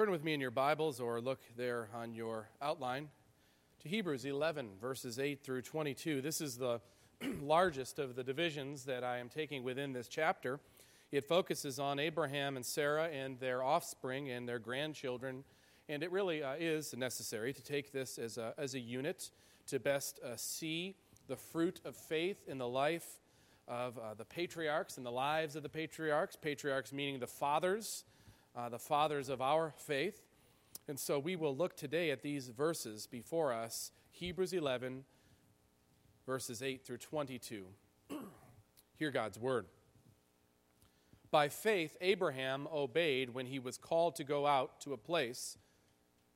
Turn with me in your Bibles or look there on your outline to Hebrews 11, verses 8 through 22. This is the largest of the divisions that I am taking within this chapter. It focuses on Abraham and Sarah and their offspring and their grandchildren. And it really uh, is necessary to take this as a, as a unit to best uh, see the fruit of faith in the life of uh, the patriarchs and the lives of the patriarchs. Patriarchs meaning the fathers, uh, the fathers of our faith. And so we will look today at these verses before us Hebrews 11, verses 8 through 22. Hear God's word. By faith, Abraham obeyed when he was called to go out to a place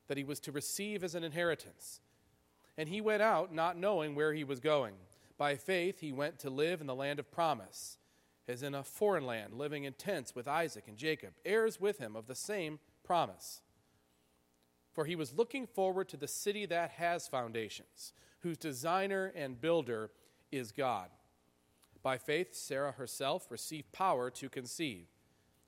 that he was to receive as an inheritance. And he went out not knowing where he was going. By faith, he went to live in the land of promise, as in a foreign land, living in tents with Isaac and Jacob, heirs with him of the same promise. For he was looking forward to the city that has foundations, whose designer and builder is God. By faith, Sarah herself received power to conceive,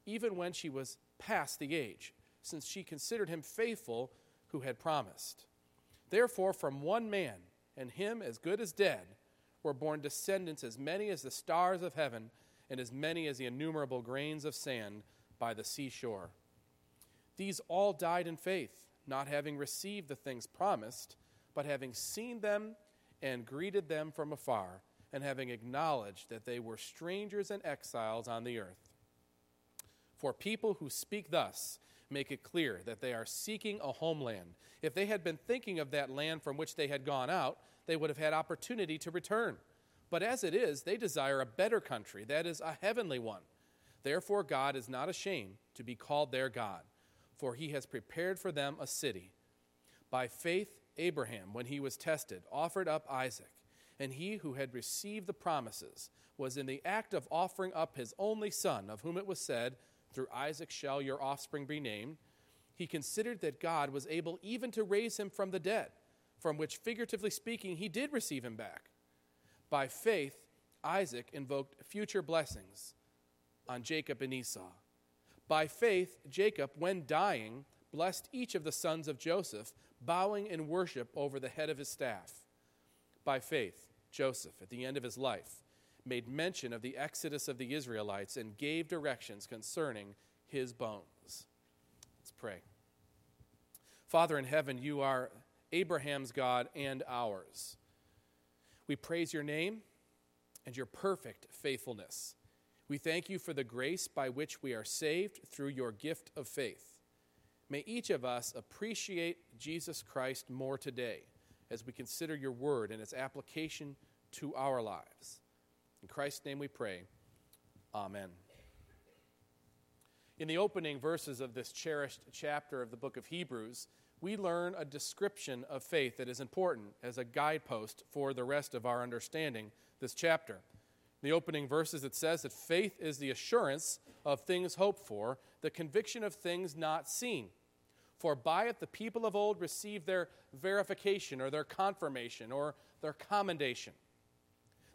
even when she was past the age, since she considered him faithful who had promised. Therefore, from one man, and him as good as dead, were born descendants as many as the stars of heaven, and as many as the innumerable grains of sand by the seashore. These all died in faith, not having received the things promised, but having seen them and greeted them from afar and having acknowledged that they were strangers and exiles on the earth. For people who speak thus make it clear that they are seeking a homeland. If they had been thinking of that land from which they had gone out, they would have had opportunity to return. But as it is, they desire a better country, that is, a heavenly one. Therefore, God is not ashamed to be called their God, for he has prepared for them a city. By faith, Abraham, when he was tested, offered up Isaac and he who had received the promises was in the act of offering up his only son, of whom it was said, Through Isaac shall your offspring be named. He considered that God was able even to raise him from the dead, from which, figuratively speaking, he did receive him back. By faith, Isaac invoked future blessings on Jacob and Esau. By faith, Jacob, when dying, blessed each of the sons of Joseph, bowing in worship over the head of his staff. By faith, Joseph, at the end of his life, made mention of the exodus of the Israelites and gave directions concerning his bones. Let's pray. Father in heaven, you are Abraham's God and ours. We praise your name and your perfect faithfulness. We thank you for the grace by which we are saved through your gift of faith. May each of us appreciate Jesus Christ more today as we consider your word and its application to our lives. In Christ's name we pray. Amen. In the opening verses of this cherished chapter of the book of Hebrews, we learn a description of faith that is important as a guidepost for the rest of our understanding this chapter. The opening verses, it says that faith is the assurance of things hoped for, the conviction of things not seen. For by it the people of old received their verification or their confirmation or their commendation.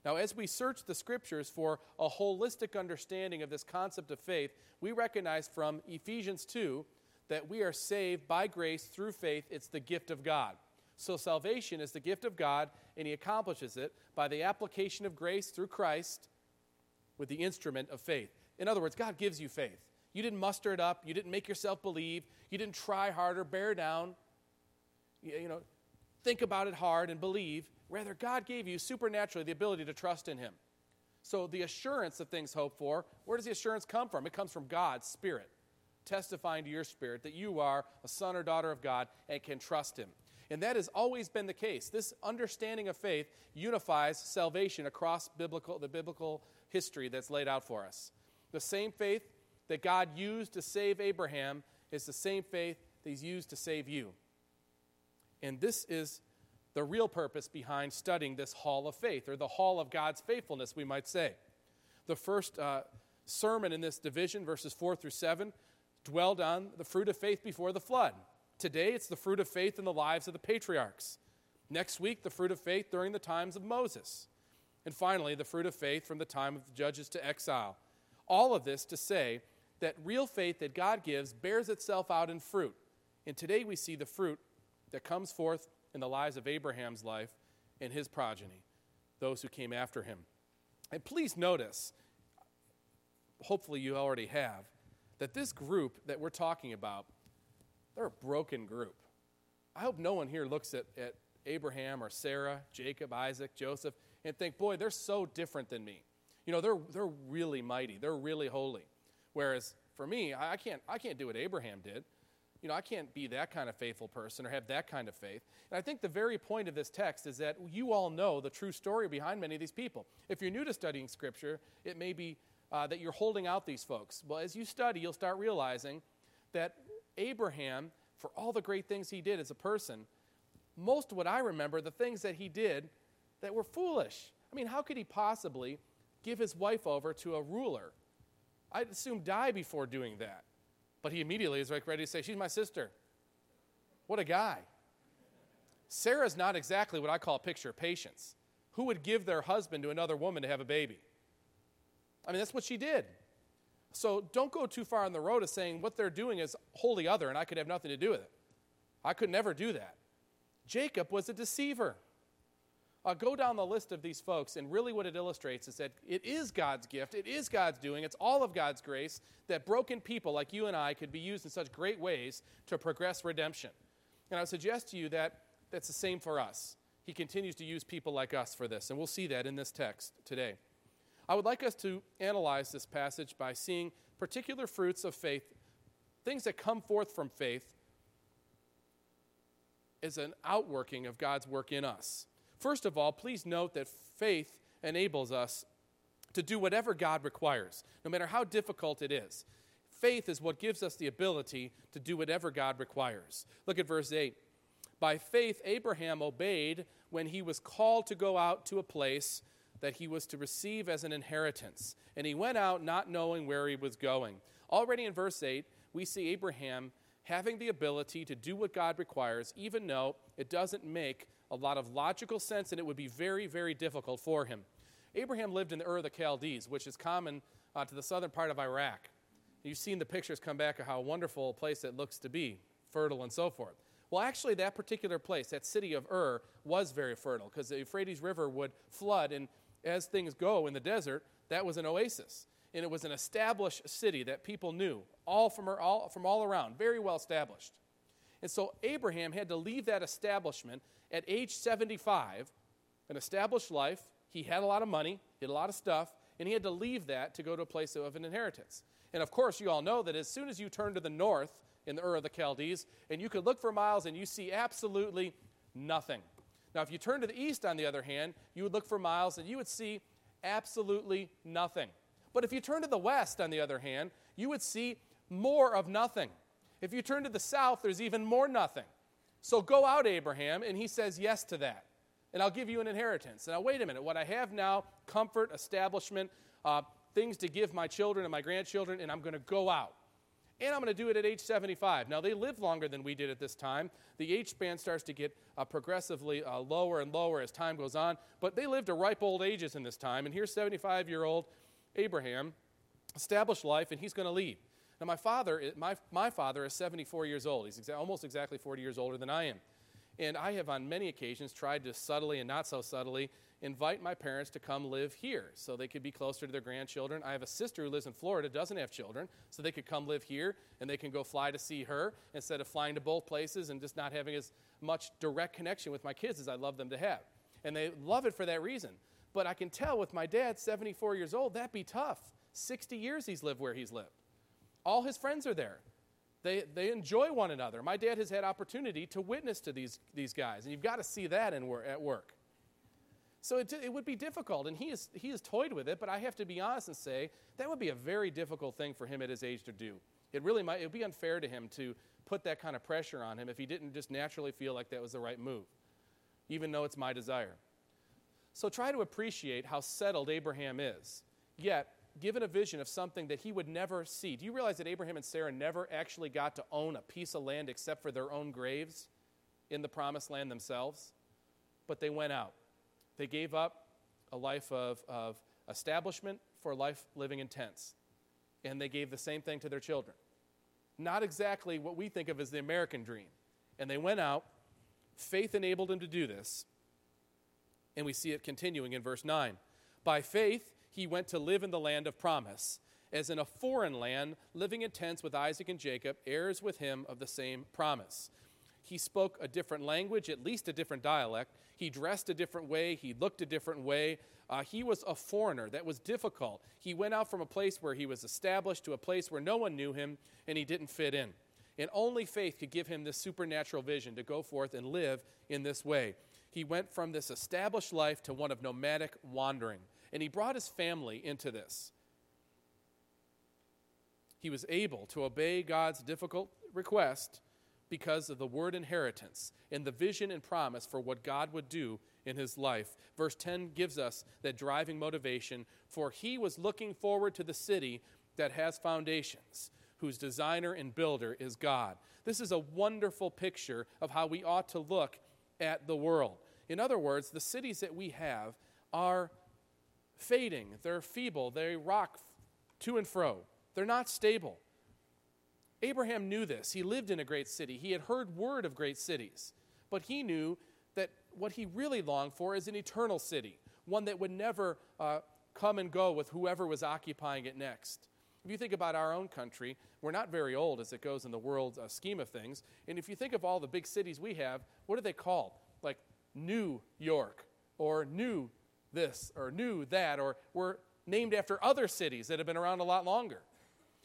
Now, as we search the scriptures for a holistic understanding of this concept of faith, we recognize from Ephesians 2 that we are saved by grace through faith. It's the gift of God. So, salvation is the gift of God, and He accomplishes it by the application of grace through Christ with the instrument of faith. In other words, God gives you faith. You didn't muster it up. You didn't make yourself believe. You didn't try harder, bear down. You, know, think about it hard and believe. Rather, God gave you supernaturally the ability to trust in Him. So, the assurance of things hoped for, where does the assurance come from? It comes from God's Spirit, testifying to your spirit that you are a son or daughter of God and can trust Him. And that has always been the case. This understanding of faith unifies salvation across biblical, the biblical history that's laid out for us. The same faith that God used to save Abraham is the same faith that He's used to save you. And this is the real purpose behind studying this hall of faith, or the hall of God's faithfulness, we might say. The first uh, sermon in this division, verses 4 through 7, dwelled on the fruit of faith before the flood. Today, it's the fruit of faith in the lives of the patriarchs. Next week, the fruit of faith during the times of Moses. And finally, the fruit of faith from the time of the judges to exile. All of this to say that real faith that God gives bears itself out in fruit. And today we see the fruit that comes forth in the lives of Abraham's life and his progeny, those who came after him. And please notice, hopefully you already have, that this group that we're talking about, they're a broken group. I hope no one here looks at, at Abraham or Sarah, Jacob, Isaac, Joseph, and think, boy, they're so different than me. You know, they're, they're really mighty, they're really holy. Whereas for me, I, I can't, I can't do what Abraham did. You know, I can't be that kind of faithful person or have that kind of faith. And I think the very point of this text is that you all know the true story behind many of these people. If you're new to studying Scripture, it may be uh, that you're holding out these folks. Well, as you study, you'll start realizing that Abraham, for all the great things he did as a person, most of what I remember, the things that he did that were foolish. I mean, how could he possibly give his wife over to a ruler? I'd assume die before doing that. But he immediately is like ready to say, She's my sister. What a guy. Sarah's not exactly what I call a picture of patience. Who would give their husband to another woman to have a baby? I mean, that's what she did. So don't go too far on the road of saying what they're doing is wholly other and I could have nothing to do with it. I could never do that. Jacob was a deceiver. Uh, go down the list of these folks, and really what it illustrates is that it is God's gift, it is God's doing, it's all of God's grace that broken people like you and I could be used in such great ways to progress redemption. And I would suggest to you that that's the same for us. He continues to use people like us for this, and we'll see that in this text today. I would like us to analyze this passage by seeing particular fruits of faith, things that come forth from faith, as an outworking of God's work in us. First of all, please note that faith enables us to do whatever God requires, no matter how difficult it is. Faith is what gives us the ability to do whatever God requires. Look at verse 8. By faith, Abraham obeyed when he was called to go out to a place that he was to receive as an inheritance. And he went out not knowing where he was going. Already in verse 8, we see Abraham having the ability to do what God requires, even though it doesn't make a lot of logical sense and it would be very, very difficult for him. Abraham lived in the Ur of the Chaldees, which is common uh, to the southern part of Iraq. You've seen the pictures come back of how wonderful a place it looks to be, fertile and so forth. Well, actually, that particular place, that city of Ur, was very fertile because the Euphrates River would flood, and as things go in the desert, that was an oasis. And it was an established city that people knew, all from, all, from all around, very well established. And so Abraham had to leave that establishment at age 75, an established life. He had a lot of money, he had a lot of stuff, and he had to leave that to go to a place of an inheritance. And of course, you all know that as soon as you turn to the north in the Ur of the Chaldees, and you could look for miles and you see absolutely nothing. Now, if you turn to the east, on the other hand, you would look for miles and you would see absolutely nothing. But if you turn to the west, on the other hand, you would see more of nothing. If you turn to the south, there's even more nothing. So go out, Abraham, and he says yes to that. And I'll give you an inheritance. Now, wait a minute. What I have now, comfort, establishment, uh, things to give my children and my grandchildren, and I'm going to go out. And I'm going to do it at age 75. Now, they live longer than we did at this time. The age span starts to get uh, progressively uh, lower and lower as time goes on, but they lived to ripe old ages in this time. And here's 75 year old Abraham, established life, and he's going to leave. Now, my father, my, my father is 74 years old. He's exa- almost exactly 40 years older than I am. And I have, on many occasions, tried to subtly and not so subtly invite my parents to come live here so they could be closer to their grandchildren. I have a sister who lives in Florida, doesn't have children, so they could come live here and they can go fly to see her instead of flying to both places and just not having as much direct connection with my kids as I'd love them to have. And they love it for that reason. But I can tell with my dad, 74 years old, that'd be tough. 60 years he's lived where he's lived. All his friends are there. They, they enjoy one another. My dad has had opportunity to witness to these, these guys, and you've got to see that in, at work. So it, it would be difficult, and he, is, he has toyed with it, but I have to be honest and say that would be a very difficult thing for him at his age to do. It really might, it would be unfair to him to put that kind of pressure on him if he didn't just naturally feel like that was the right move, even though it's my desire. So try to appreciate how settled Abraham is. Yet, given a vision of something that he would never see. Do you realize that Abraham and Sarah never actually got to own a piece of land except for their own graves in the promised land themselves? But they went out. They gave up a life of, of establishment for a life living in tents. And they gave the same thing to their children. not exactly what we think of as the American dream. And they went out. Faith enabled them to do this. And we see it continuing in verse 9. By faith, he went to live in the land of promise, as in a foreign land, living in tents with Isaac and Jacob, heirs with him of the same promise. He spoke a different language, at least a different dialect. He dressed a different way. He looked a different way. Uh, he was a foreigner. That was difficult. He went out from a place where he was established to a place where no one knew him and he didn't fit in. And only faith could give him this supernatural vision to go forth and live in this way. He went from this established life to one of nomadic wandering. And he brought his family into this. He was able to obey God's difficult request because of the word inheritance and the vision and promise for what God would do in his life. Verse 10 gives us that driving motivation, for he was looking forward to the city that has foundations, whose designer and builder is God. This is a wonderful picture of how we ought to look at the world. In other words, the cities that we have are fading, they're feeble, they rock to and fro, they're not stable. Abraham knew this. He lived in a great city. He had heard word of great cities. But he knew that what he really longed for is an eternal city, one that would never uh, come and go with whoever was occupying it next. If you think about our own country, we're not very old as it goes in the world uh, scheme of things. And if you think of all the big cities we have, what are they called? Like New York or New this or New that, or we're named after other cities that have been around a lot longer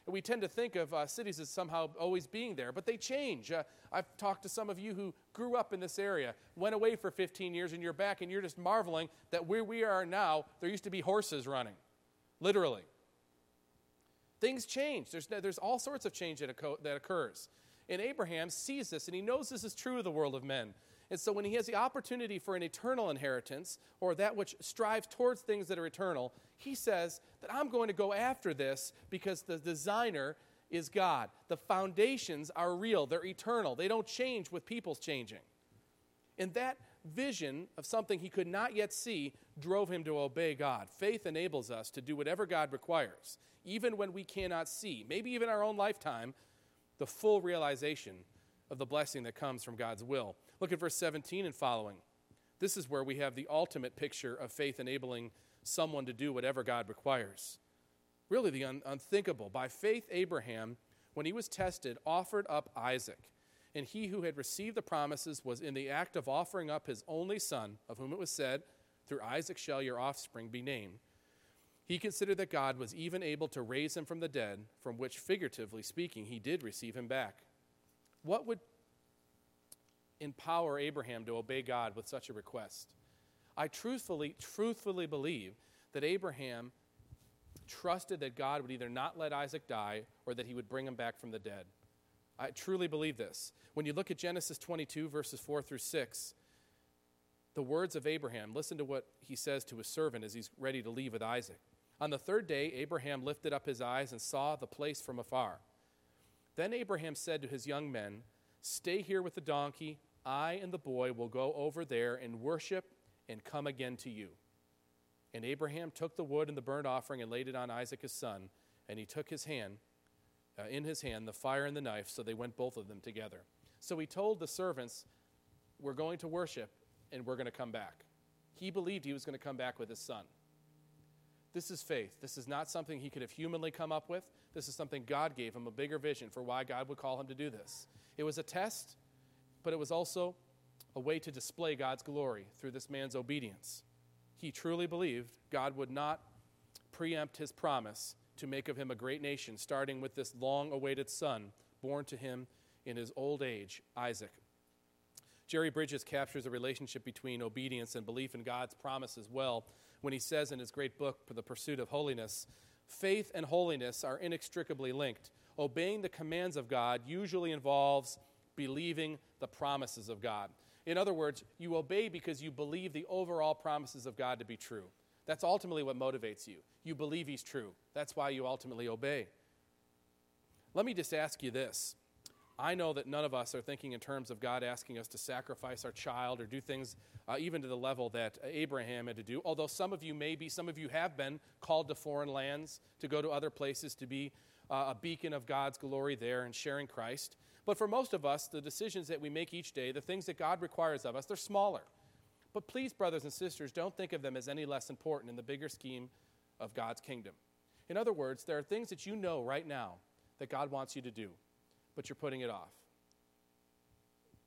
we tend to think of uh, cities as somehow always being there, but they change. Uh, I've talked to some of you who grew up in this area, went away for 15 years, and you're back, and you're just marveling that where we are now, there used to be horses running, literally. Things change. There's, there's all sorts of change that, that occurs. And Abraham sees this, and he knows this is true of the world of men. And so when he has the opportunity for an eternal inheritance, or that which strives towards things that are eternal, he says that I'm going to go after this because the designer is God. The foundations are real, they're eternal, they don't change with people's changing. And that vision of something he could not yet see drove him to obey God. Faith enables us to do whatever God requires, even when we cannot see, maybe even our own lifetime, the full realization of the blessing that comes from God's will. Look at verse 17 and following. This is where we have the ultimate picture of faith enabling someone to do whatever God requires. Really, the un- unthinkable. By faith, Abraham, when he was tested, offered up Isaac. And he who had received the promises was in the act of offering up his only son, of whom it was said, Through Isaac shall your offspring be named. He considered that God was even able to raise him from the dead, from which, figuratively speaking, he did receive him back. What would empower Abraham to obey God with such a request. I truthfully, truthfully believe that Abraham trusted that God would either not let Isaac die or that he would bring him back from the dead. I truly believe this. When you look at Genesis 22, verses 4 through 6, the words of Abraham, listen to what he says to his servant as he's ready to leave with Isaac. On the third day, Abraham lifted up his eyes and saw the place from afar. Then Abraham said to his young men, Stay here with the donkey. I and the boy will go over there and worship and come again to you. And Abraham took the wood and the burnt offering and laid it on Isaac his son, and he took his hand, uh, in his hand, the fire and the knife, so they went both of them together. So he told the servants, We're going to worship and we're going to come back. He believed he was going to come back with his son. This is faith. This is not something he could have humanly come up with. This is something God gave him a bigger vision for why God would call him to do this. It was a test, but it was also a way to display God's glory through this man's obedience. He truly believed God would not preempt his promise to make of him a great nation, starting with this long awaited son born to him in his old age, Isaac. Jerry Bridges captures the relationship between obedience and belief in God's promise as well when he says in his great book, The Pursuit of Holiness, faith and holiness are inextricably linked. Obeying the commands of God usually involves believing the promises of God. In other words, you obey because you believe the overall promises of God to be true. That's ultimately what motivates you. You believe He's true. That's why you ultimately obey. Let me just ask you this. I know that none of us are thinking in terms of God asking us to sacrifice our child or do things uh, even to the level that Abraham had to do, although some of you may be, some of you have been called to foreign lands, to go to other places, to be uh, a beacon of God's glory there and sharing Christ. But for most of us, the decisions that we make each day, the things that God requires of us, they're smaller. But please, brothers and sisters, don't think of them as any less important in the bigger scheme of God's kingdom. In other words, there are things that you know right now that God wants you to do, but you're putting it off.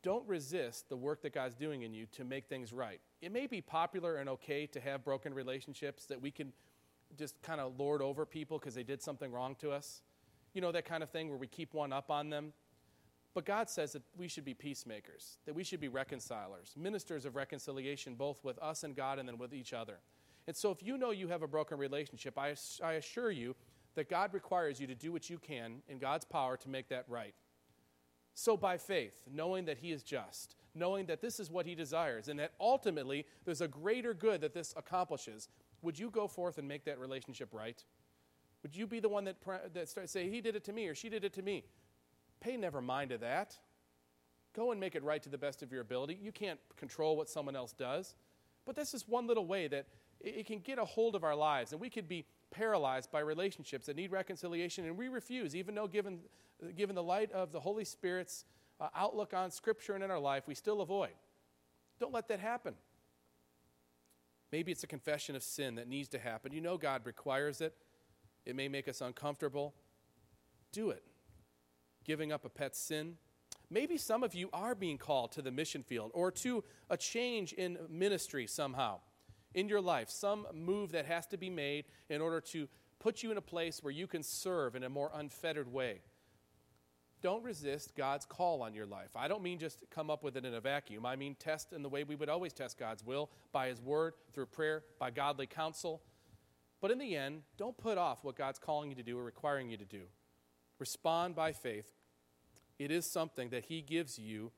Don't resist the work that God's doing in you to make things right. It may be popular and okay to have broken relationships that we can just kind of lord over people because they did something wrong to us. You know, that kind of thing where we keep one up on them. But God says that we should be peacemakers, that we should be reconcilers, ministers of reconciliation, both with us and God and then with each other. And so, if you know you have a broken relationship, I, I assure you that God requires you to do what you can in God's power to make that right. So, by faith, knowing that He is just, knowing that this is what He desires, and that ultimately there's a greater good that this accomplishes, would you go forth and make that relationship right? Would you be the one that, that starts say, He did it to me or she did it to me? Pay never mind to that. Go and make it right to the best of your ability. You can't control what someone else does. But this is one little way that it can get a hold of our lives, and we could be paralyzed by relationships that need reconciliation, and we refuse, even though given, given the light of the Holy Spirit's uh, outlook on Scripture and in our life, we still avoid. Don't let that happen. Maybe it's a confession of sin that needs to happen. You know God requires it. It may make us uncomfortable. Do it. Giving up a pet sin. Maybe some of you are being called to the mission field or to a change in ministry somehow in your life, some move that has to be made in order to put you in a place where you can serve in a more unfettered way. Don't resist God's call on your life. I don't mean just come up with it in a vacuum. I mean test in the way we would always test God's will by His Word, through prayer, by godly counsel. But in the end, don't put off what God's calling you to do or requiring you to do. Respond by faith. It is something that He gives you,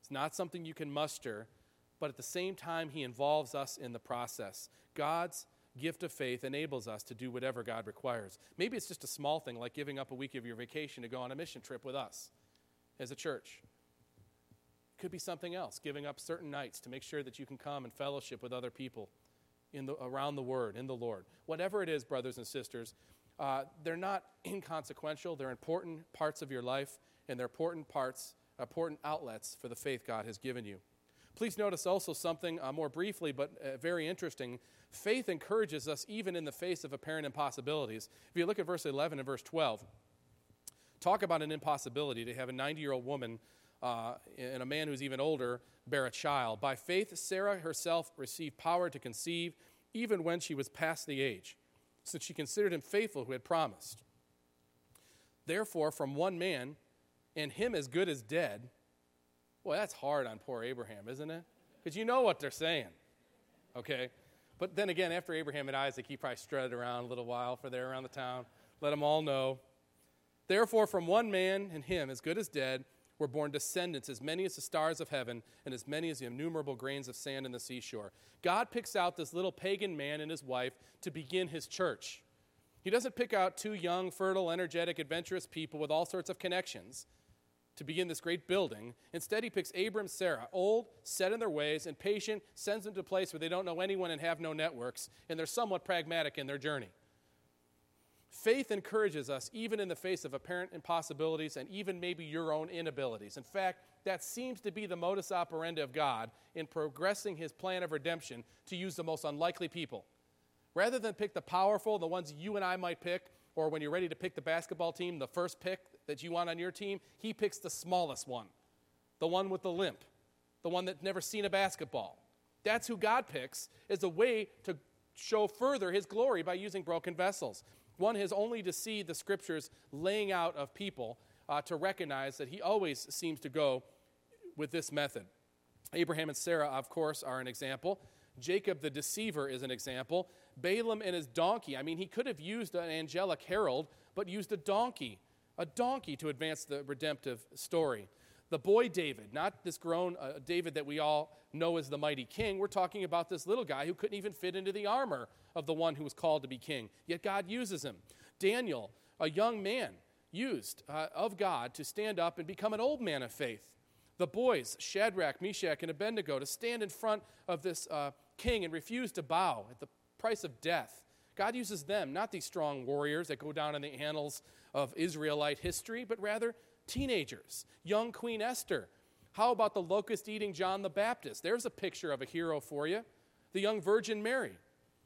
it's not something you can muster, but at the same time, He involves us in the process. God's gift of faith enables us to do whatever God requires. Maybe it's just a small thing like giving up a week of your vacation to go on a mission trip with us as a church. It could be something else, giving up certain nights to make sure that you can come and fellowship with other people in the, around the Word, in the Lord. Whatever it is, brothers and sisters, uh, they're not inconsequential. They're important parts of your life, and they're important parts, important outlets for the faith God has given you. Please notice also something uh, more briefly, but uh, very interesting. Faith encourages us even in the face of apparent impossibilities. If you look at verse 11 and verse 12, talk about an impossibility to have a 90 year old woman uh, and a man who's even older bear a child. By faith, Sarah herself received power to conceive even when she was past the age, since she considered him faithful who had promised. Therefore, from one man, and him as good as dead, Boy, that's hard on poor Abraham, isn't it? Because you know what they're saying. Okay? But then again, after Abraham and Isaac, he probably strutted around a little while for there around the town. Let them all know. Therefore, from one man and him, as good as dead, were born descendants, as many as the stars of heaven, and as many as the innumerable grains of sand in the seashore. God picks out this little pagan man and his wife to begin his church. He doesn't pick out two young, fertile, energetic, adventurous people with all sorts of connections to begin this great building. Instead, he picks Abram Sarah, old, set in their ways, and patient, sends them to a place where they don't know anyone and have no networks, and they're somewhat pragmatic in their journey. Faith encourages us even in the face of apparent impossibilities and even maybe your own inabilities. In fact, that seems to be the modus operandi of God in progressing his plan of redemption to use the most unlikely people. Rather than pick the powerful, the ones you and I might pick, or when you're ready to pick the basketball team, the first pick that you want on your team, he picks the smallest one, the one with the limp, the one that's never seen a basketball. That's who God picks as a way to show further his glory by using broken vessels. One has only to see the scriptures laying out of people uh, to recognize that he always seems to go with this method. Abraham and Sarah, of course, are an example. Jacob the deceiver is an example. Balaam and his donkey. I mean, he could have used an angelic herald, but used a donkey, a donkey to advance the redemptive story. The boy David, not this grown uh, David that we all know as the mighty king. We're talking about this little guy who couldn't even fit into the armor of the one who was called to be king. Yet God uses him. Daniel, a young man, used uh, of God to stand up and become an old man of faith. The boys, Shadrach, Meshach, and Abednego, to stand in front of this uh, king and refuse to bow at the price of death. God uses them, not these strong warriors that go down in the annals of Israelite history, but rather teenagers. Young Queen Esther. How about the locust eating John the Baptist? There's a picture of a hero for you. The young Virgin Mary.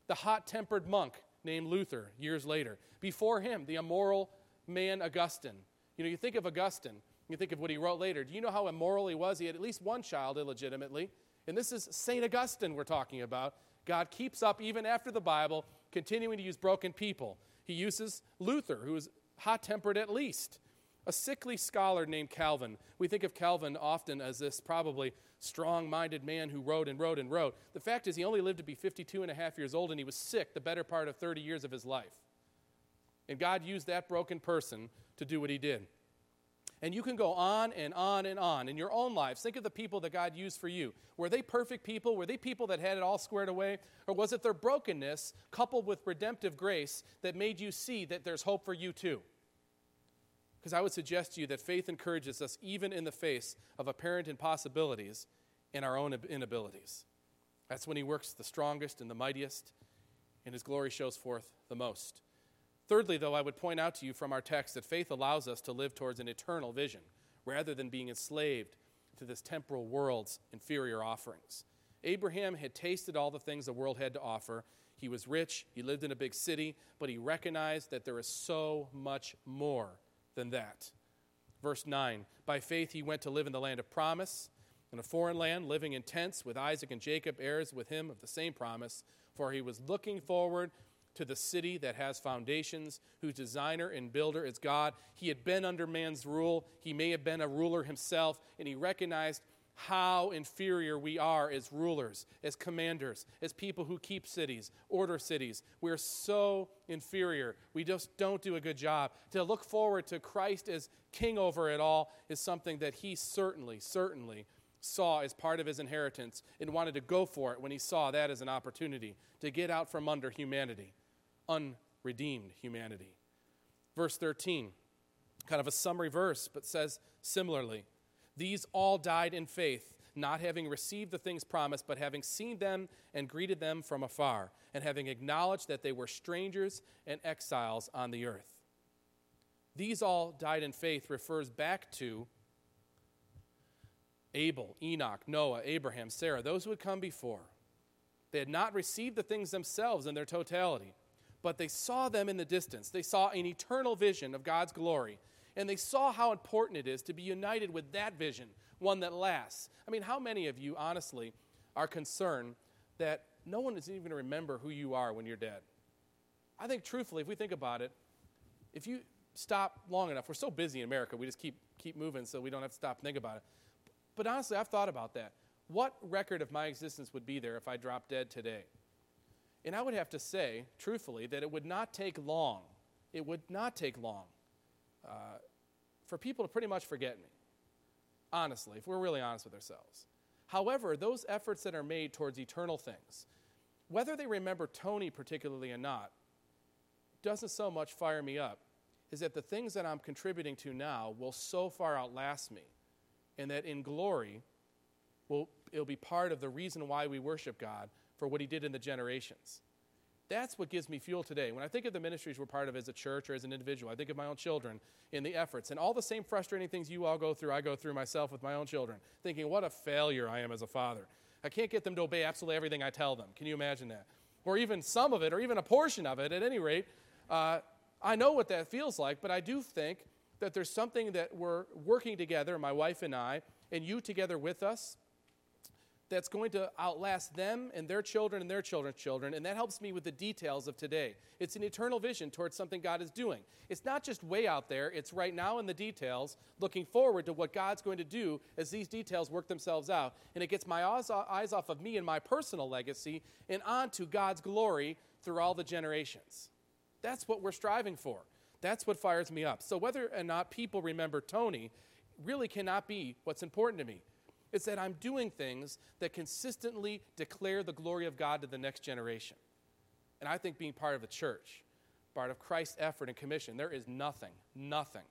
The hot tempered monk named Luther years later. Before him, the immoral man Augustine. You know, you think of Augustine, you think of what he wrote later. Do you know how immoral he was? He had at least one child illegitimately. And this is St. Augustine we're talking about. God keeps up even after the Bible, continuing to use broken people. He uses Luther, who is hot tempered at least. A sickly scholar named Calvin. We think of Calvin often as this probably strong minded man who wrote and wrote and wrote. The fact is, he only lived to be 52 and a half years old, and he was sick the better part of 30 years of his life. And God used that broken person to do what he did. And you can go on and on and on in your own lives. Think of the people that God used for you. Were they perfect people? Were they people that had it all squared away? Or was it their brokenness coupled with redemptive grace that made you see that there's hope for you too? Because I would suggest to you that faith encourages us even in the face of apparent impossibilities and our own inabilities. That's when He works the strongest and the mightiest, and His glory shows forth the most. Thirdly, though, I would point out to you from our text that faith allows us to live towards an eternal vision rather than being enslaved to this temporal world's inferior offerings. Abraham had tasted all the things the world had to offer. He was rich, he lived in a big city, but he recognized that there is so much more than that. Verse 9 By faith he went to live in the land of promise, in a foreign land, living in tents with Isaac and Jacob, heirs with him of the same promise, for he was looking forward to the city that has foundations, whose designer and builder is God. He had been under man's rule. He may have been a ruler himself, and he recognized how inferior we are as rulers, as commanders, as people who keep cities, order cities. We're so inferior. We just don't do a good job. To look forward to Christ as king over it all is something that he certainly, certainly saw as part of his inheritance and wanted to go for it when he saw that as an opportunity to get out from under humanity unredeemed humanity. Verse 13, kind of a summary verse, but says similarly These all died in faith, not having received the things promised, but having seen them and greeted them from afar, and having acknowledged that they were strangers and exiles on the earth. These all died in faith refers back to Abel, Enoch, Noah, Abraham, Sarah, those who had come before. They had not received the things themselves in their totality but they saw them in the distance. They saw an eternal vision of God's glory, and they saw how important it is to be united with that vision, one that lasts. I mean, how many of you, honestly, are concerned that no one is even going to remember who you are when you're dead? I think, truthfully, if we think about it, if you stop long enough, we're so busy in America, we just keep, keep moving so we don't have to stop and think about it. But honestly, I've thought about that. What record of my existence would be there if I dropped dead today? And I would have to say, truthfully, that it would not take long, it would not take long uh, for people to pretty much forget me. Honestly, if we're really honest with ourselves. However, those efforts that are made towards eternal things, whether they remember Tony particularly or not, doesn't so much fire me up, is that the things that I'm contributing to now will so far outlast me, and that in glory, will, it'll be part of the reason why we worship God for what he did in the generations. That's what gives me fuel today. When I think of the ministries we're part of as a church or as an individual, I think of my own children in the efforts and all the same frustrating things you all go through, I go through myself with my own children, thinking, what a failure I am as a father. I can't get them to obey absolutely everything I tell them. Can you imagine that? Or even some of it, or even a portion of it, at any rate. Uh, I know what that feels like, but I do think that there's something that we're working together, my wife and I, and you together with us, that's going to outlast them and their children and their children's children, and that helps me with the details of today. It's an eternal vision towards something God is doing. It's not just way out there, it's right now in the details, looking forward to what God's going to do as these details work themselves out. And it gets my eyes off of me and my personal legacy and onto God's glory through all the generations. That's what we're striving for. That's what fires me up. So, whether or not people remember Tony really cannot be what's important to me. It's that I'm doing things that consistently declare the glory of God to the next generation. And I think being part of the church, part of Christ's effort and commission, there is nothing, nothing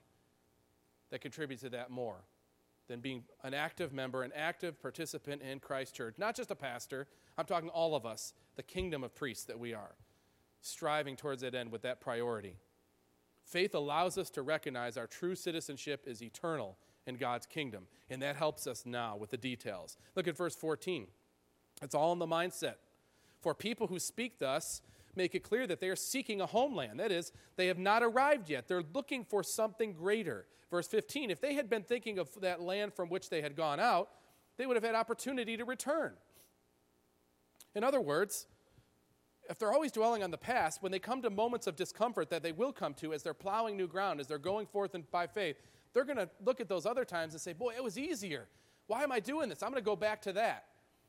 that contributes to that more than being an active member, an active participant in Christ's church. Not just a pastor, I'm talking all of us, the kingdom of priests that we are. striving towards that end with that priority. Faith allows us to recognize our true citizenship is eternal in God's kingdom, and that helps us now with the details. Look at verse 14. It's all in the mindset. For people who speak thus make it clear that they are seeking a homeland. That is, they have not arrived yet. They're looking for something greater. Verse 15 if they had been thinking of that land from which they had gone out, they would have had opportunity to return. In other words, if they're always dwelling on the past, when they come to moments of discomfort that they will come to as they're plowing new ground, as they're going forth by faith, they're going to look at those other times and say, Boy, it was easier. Why am I doing this? I'm going to go back to that.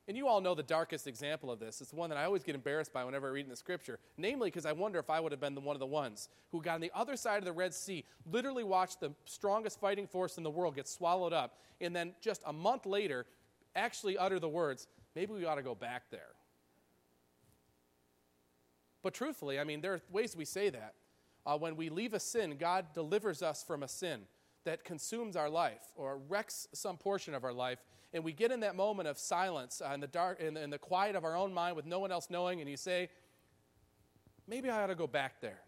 And you all know the darkest example of this. It's the one that I always get embarrassed by whenever I read in the scripture. Namely, because I wonder if I would have been the, one of the ones who got on the other side of the Red Sea, literally watched the strongest fighting force in the world get swallowed up, and then just a month later actually utter the words, maybe we ought to go back there. But truthfully, I mean, there are ways we say that. Uh, when we leave a sin, God delivers us from a sin that consumes our life or wrecks some portion of our life. And we get in that moment of silence uh, in the dark, in, in the quiet of our own mind with no one else knowing, and you say, maybe I ought to go back there.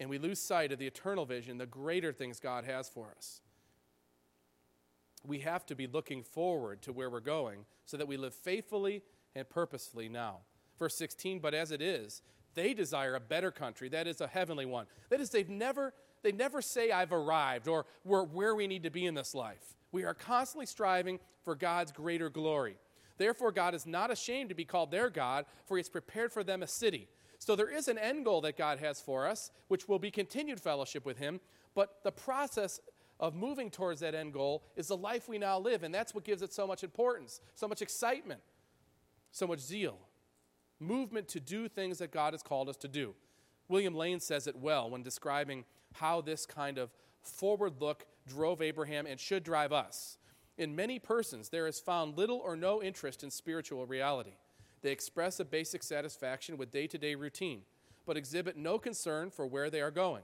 And we lose sight of the eternal vision, the greater things God has for us. We have to be looking forward to where we're going so that we live faithfully and purposefully now. Verse 16, but as it is, they desire a better country, that is a heavenly one. That is, they've never, they never say, I've arrived or we're where we need to be in this life. We are constantly striving for God's greater glory. Therefore, God is not ashamed to be called their God, for He has prepared for them a city. So there is an end goal that God has for us, which will be continued fellowship with Him, but the process of moving towards that end goal is the life we now live, and that's what gives it so much importance, so much excitement, so much zeal movement to do things that God has called us to do. William Lane says it well when describing how this kind of forward look drove Abraham and should drive us. In many persons, there is found little or no interest in spiritual reality. They express a basic satisfaction with day to day routine, but exhibit no concern for where they are going.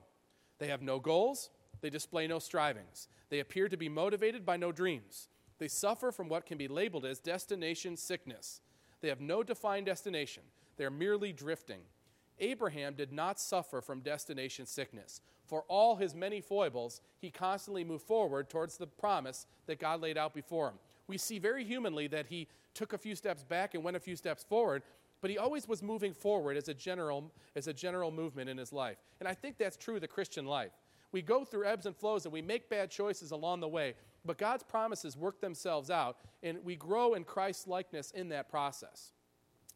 They have no goals, they display no strivings. They appear to be motivated by no dreams. They suffer from what can be labeled as destination sickness. They have no defined destination, they're merely drifting. Abraham did not suffer from destination sickness. For all his many foibles, he constantly moved forward towards the promise that God laid out before him. We see very humanly that he took a few steps back and went a few steps forward, but he always was moving forward as a general, as a general movement in his life. And I think that's true of the Christian life. We go through ebbs and flows and we make bad choices along the way, but God's promises work themselves out, and we grow in Christ's likeness in that process.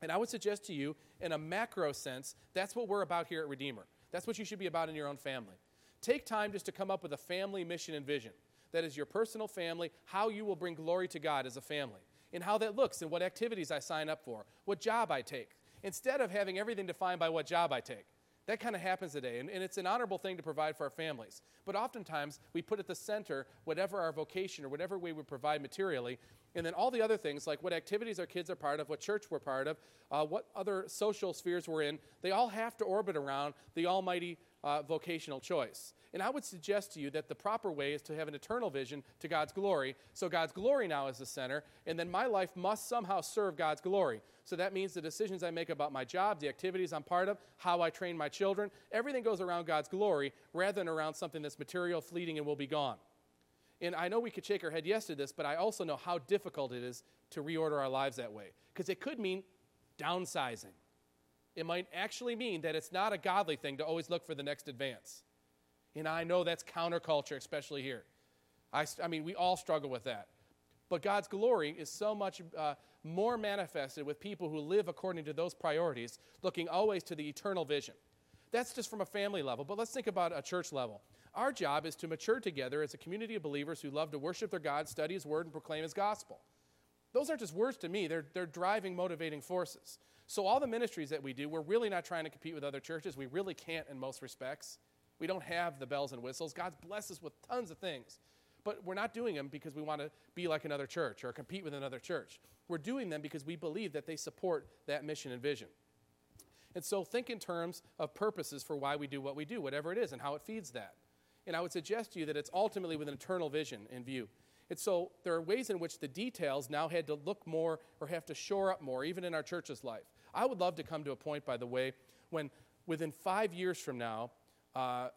And I would suggest to you, in a macro sense, that's what we're about here at Redeemer. That's what you should be about in your own family. Take time just to come up with a family mission and vision. That is your personal family, how you will bring glory to God as a family, and how that looks, and what activities I sign up for, what job I take, instead of having everything defined by what job I take. That kind of happens today, and, and, it's an honorable thing to provide for our families. But oftentimes, we put at the center whatever our vocation or whatever way we provide materially, and then all the other things, like what activities our kids are part of, what church we're part of, uh, what other social spheres we're in, they all have to orbit around the almighty uh, vocational choice. And I would suggest to you that the proper way is to have an eternal vision to God's glory. So God's glory now is the center, and then my life must somehow serve God's glory. So that means the decisions I make about my job, the activities I'm part of, how I train my children, everything goes around God's glory rather than around something that's material, fleeting, and will be gone. And I know we could shake our head yes to this, but I also know how difficult it is to reorder our lives that way. Because it could mean downsizing. It might actually mean that it's not a godly thing to always look for the next advance. And I know that's counterculture, especially here. I, I mean, we all struggle with that. But God's glory is so much uh, more manifested with people who live according to those priorities, looking always to the eternal vision. That's just from a family level, but let's think about a church level. Our job is to mature together as a community of believers who love to worship their God, study His Word, and proclaim His gospel. Those aren't just words to me, they're, they're driving, motivating forces. So, all the ministries that we do, we're really not trying to compete with other churches. We really can't in most respects. We don't have the bells and whistles. God's blessed us with tons of things. But we're not doing them because we want to be like another church or compete with another church. We're doing them because we believe that they support that mission and vision. And so think in terms of purposes for why we do what we do, whatever it is, and how it feeds that. And I would suggest to you that it's ultimately with an eternal vision in view. And so there are ways in which the details now had to look more or have to shore up more, even in our church's life. I would love to come to a point, by the way, when within five years from now, uh,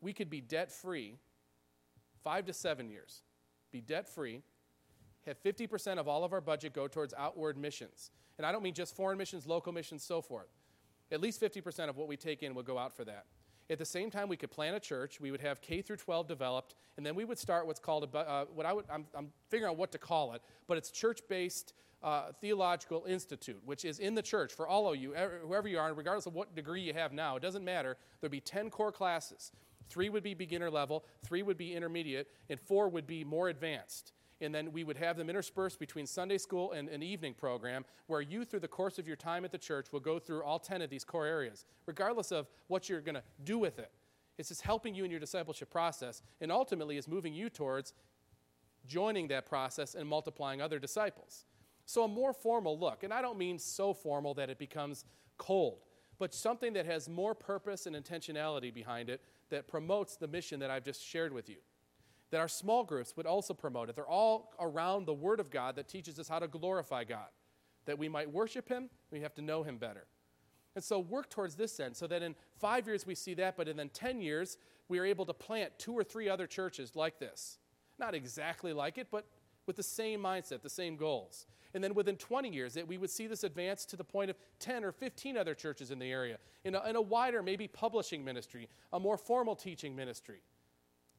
we could be debt free, five to seven years, be debt free, have 50% of all of our budget go towards outward missions. And I don't mean just foreign missions, local missions, so forth. At least 50% of what we take in will go out for that. At the same time, we could plan a church. We would have K through 12 developed, and then we would start what's called a, uh, what I would, I'm, I'm, figuring out what to call it, but it's church-based uh, theological institute, which is in the church for all of you, whoever you are, regardless of what degree you have now. It doesn't matter. There'd be 10 core classes. Three would be beginner level, three would be intermediate, and four would be more advanced and then we would have them interspersed between Sunday school and an evening program where you, through the course of your time at the church, will go through all 10 of these core areas, regardless of what you're going to do with it. It's just helping you in your discipleship process, and ultimately is moving you towards joining that process and multiplying other disciples. So, a more formal look, and I don't mean so formal that it becomes cold, but something that has more purpose and intentionality behind it that promotes the mission that I've just shared with you that our small groups would also promote it. They're all around the Word of God that teaches us how to glorify God, that we might worship Him, we have to know Him better. And so work towards this end so that in five years we see that, but in then 10 years we are able to plant two or three other churches like this. Not exactly like it, but with the same mindset, the same goals. And then within 20 years, that we would see this advance to the point of 10 or 15 other churches in the area, in a, in a wider, maybe publishing ministry, a more formal teaching ministry.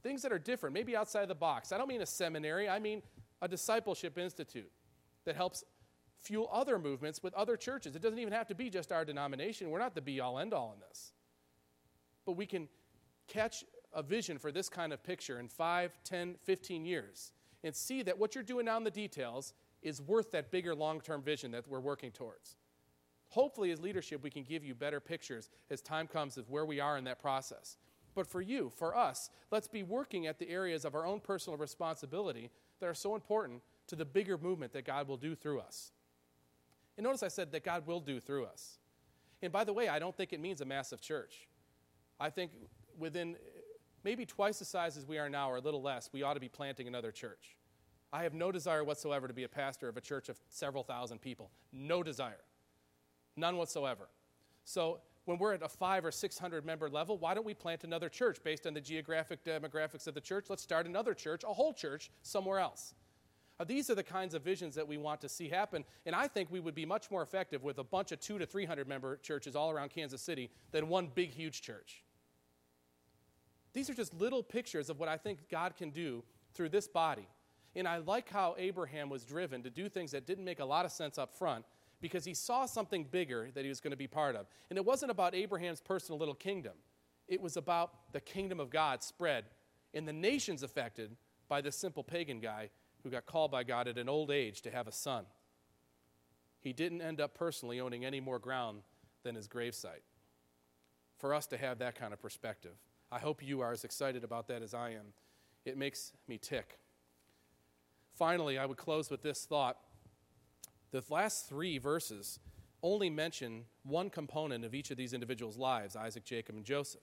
Things that are different, maybe outside the box. I don't mean a seminary, I mean a discipleship institute that helps fuel other movements with other churches. It doesn't even have to be just our denomination. We're not the be all end all in this. But we can catch a vision for this kind of picture in 5, 10, 15 years and see that what you're doing now in the details is worth that bigger long term vision that we're working towards. Hopefully, as leadership, we can give you better pictures as time comes of where we are in that process. But for you, for us, let's be working at the areas of our own personal responsibility that are so important to the bigger movement that God will do through us. And notice I said that God will do through us. And by the way, I don't think it means a massive church. I think within maybe twice the size as we are now, or a little less, we ought to be planting another church. I have no desire whatsoever to be a pastor of a church of several thousand people. No desire. None whatsoever. So when we're at a five or 600 member level, why don't we plant another church based on the geographic demographics of the church? Let's start another church, a whole church, somewhere else. Uh, these are the kinds of visions that we want to see happen, and I think we would be much more effective with a bunch of two to 300 member churches all around Kansas City than one big, huge church. These are just little pictures of what I think God can do through this body. And I like how Abraham was driven to do things that didn't make a lot of sense up front because he saw something bigger that he was going to be part of. And it wasn't about Abraham's personal little kingdom, it was about the kingdom of God spread in the nations affected by this simple pagan guy who got called by God at an old age to have a son. He didn't end up personally owning any more ground than his gravesite. For us to have that kind of perspective, I hope you are as excited about that as I am. It makes me tick. Finally, I would close with this thought the last three verses only mention one component of each of these individuals' lives Isaac, Jacob, and Joseph.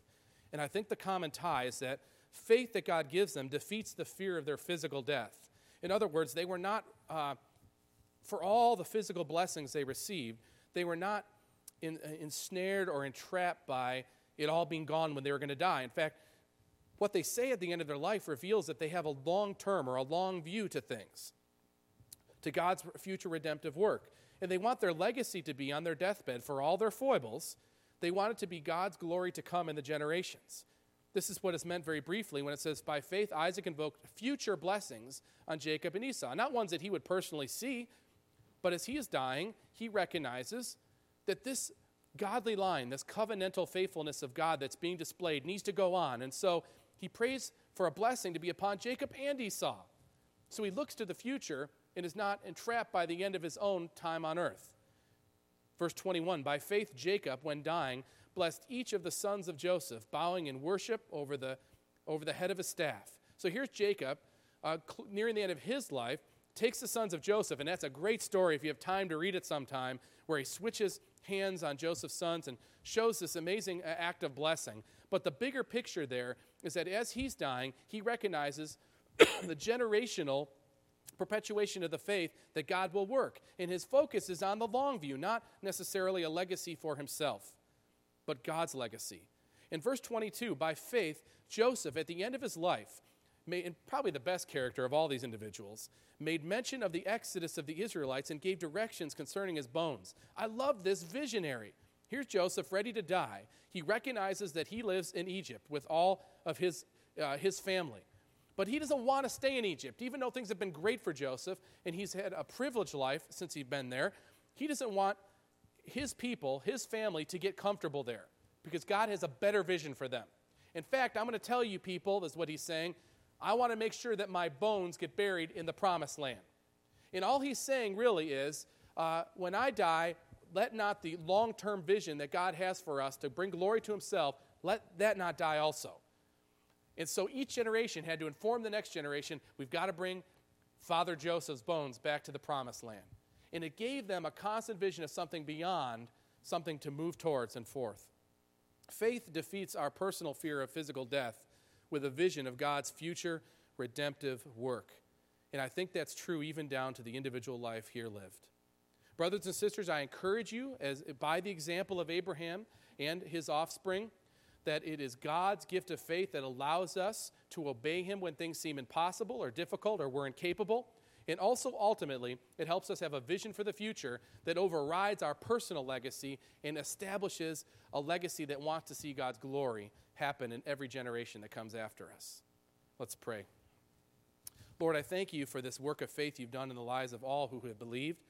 And I think the common tie is that faith that God gives them defeats the fear of their physical death. In other words, they were not, uh, for all the physical blessings they received, they were not in, uh, ensnared or entrapped by it all being gone when they were going to die. In fact, what they say at the end of their life reveals that they have a long term or a long view to things to God's future redemptive work. And they want their legacy to be on their deathbed for all their foibles. They want it to be God's glory to come in the generations. This is what is meant very briefly when it says, By faith, Isaac invoked future blessings on Jacob and Esau. Not ones that he would personally see, but as he is dying, he recognizes that this godly line, this covenantal faithfulness of God that's being displayed, needs to go on. And so he prays for a blessing to be upon Jacob and Esau. So he looks to the future and is not entrapped by the end of his own time on earth. Verse 21 By faith, Jacob, when dying, blessed each of the sons of Joseph, bowing in worship over the, over the head of his staff. So here's Jacob, uh, cl- nearing the end of his life, takes the sons of Joseph, and that's a great story if you have time to read it sometime, where he switches hands on Joseph's sons and shows this amazing uh, act of blessing. But the bigger picture there is that as he's dying, he recognizes the generational perpetuation of the faith that God will work. And his focus is on the long view, not necessarily a legacy for himself, but God's legacy. In verse 22, by faith, Joseph, at the end of his life, made, and probably the best character of all these individuals, made mention of the exodus of the Israelites and gave directions concerning his bones. I love this visionary. Here's Joseph ready to die. He recognizes that he lives in Egypt with all of his, uh, his family. But he doesn't want to stay in Egypt, even though things have been great for Joseph and he's had a privileged life since he's been there. He doesn't want his people, his family, to get comfortable there because God has a better vision for them. In fact, I'm going to tell you, people, is what he's saying. I want to make sure that my bones get buried in the promised land. And all he's saying really is uh, when I die, let not the long term vision that God has for us to bring glory to himself, let that not die also. And so each generation had to inform the next generation we've got to bring Father Joseph's bones back to the promised land. And it gave them a constant vision of something beyond something to move towards and forth. Faith defeats our personal fear of physical death with a vision of God's future redemptive work. And I think that's true even down to the individual life here lived. Brothers and sisters, I encourage you, as by the example of Abraham and his offspring, that it is God's gift of faith that allows us to obey Him when things seem impossible or difficult or we're incapable. And also, ultimately, it helps us have a vision for the future that overrides our personal legacy and establishes a legacy that wants to see God's glory happen in every generation that comes after us. Let's pray. Lord, I thank you for this work of faith you've done in the lives of all who have believed.